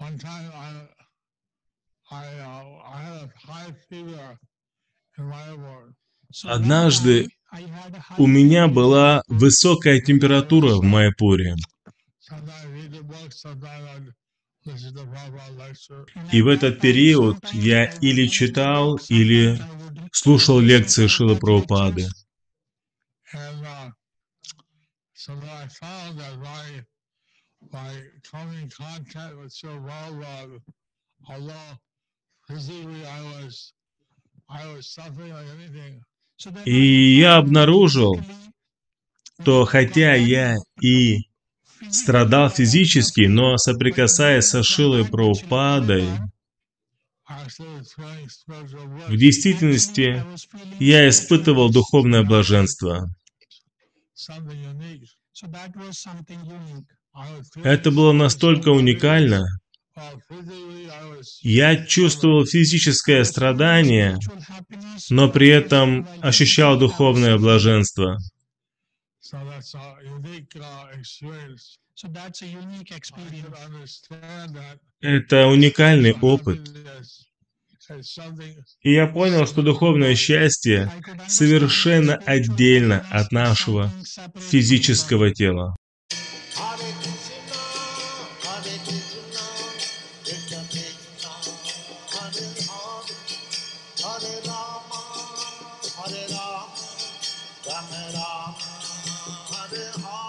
One time I, I, uh, I had a high fever in my airport. Однажды у меня была высокая температура в lecture. И в этот период я или читал, или слушал лекции Шила Прабхупады. By, coming in contact with Sri Prabhupada, although physically I was, I was suffering like anything, И я обнаружил, что хотя я и страдал физически, но соприкасаясь со Шилой Прабхупадой, в действительности я испытывал духовное блаженство. Это было настолько уникально. Я чувствовал физическое страдание, но при этом ощущал духовное блаженство. Это уникальный опыт. И я понял, что духовное счастье совершенно отдельно от нашего физического тела. Hare Ram, Ram Ram, Hare Hare.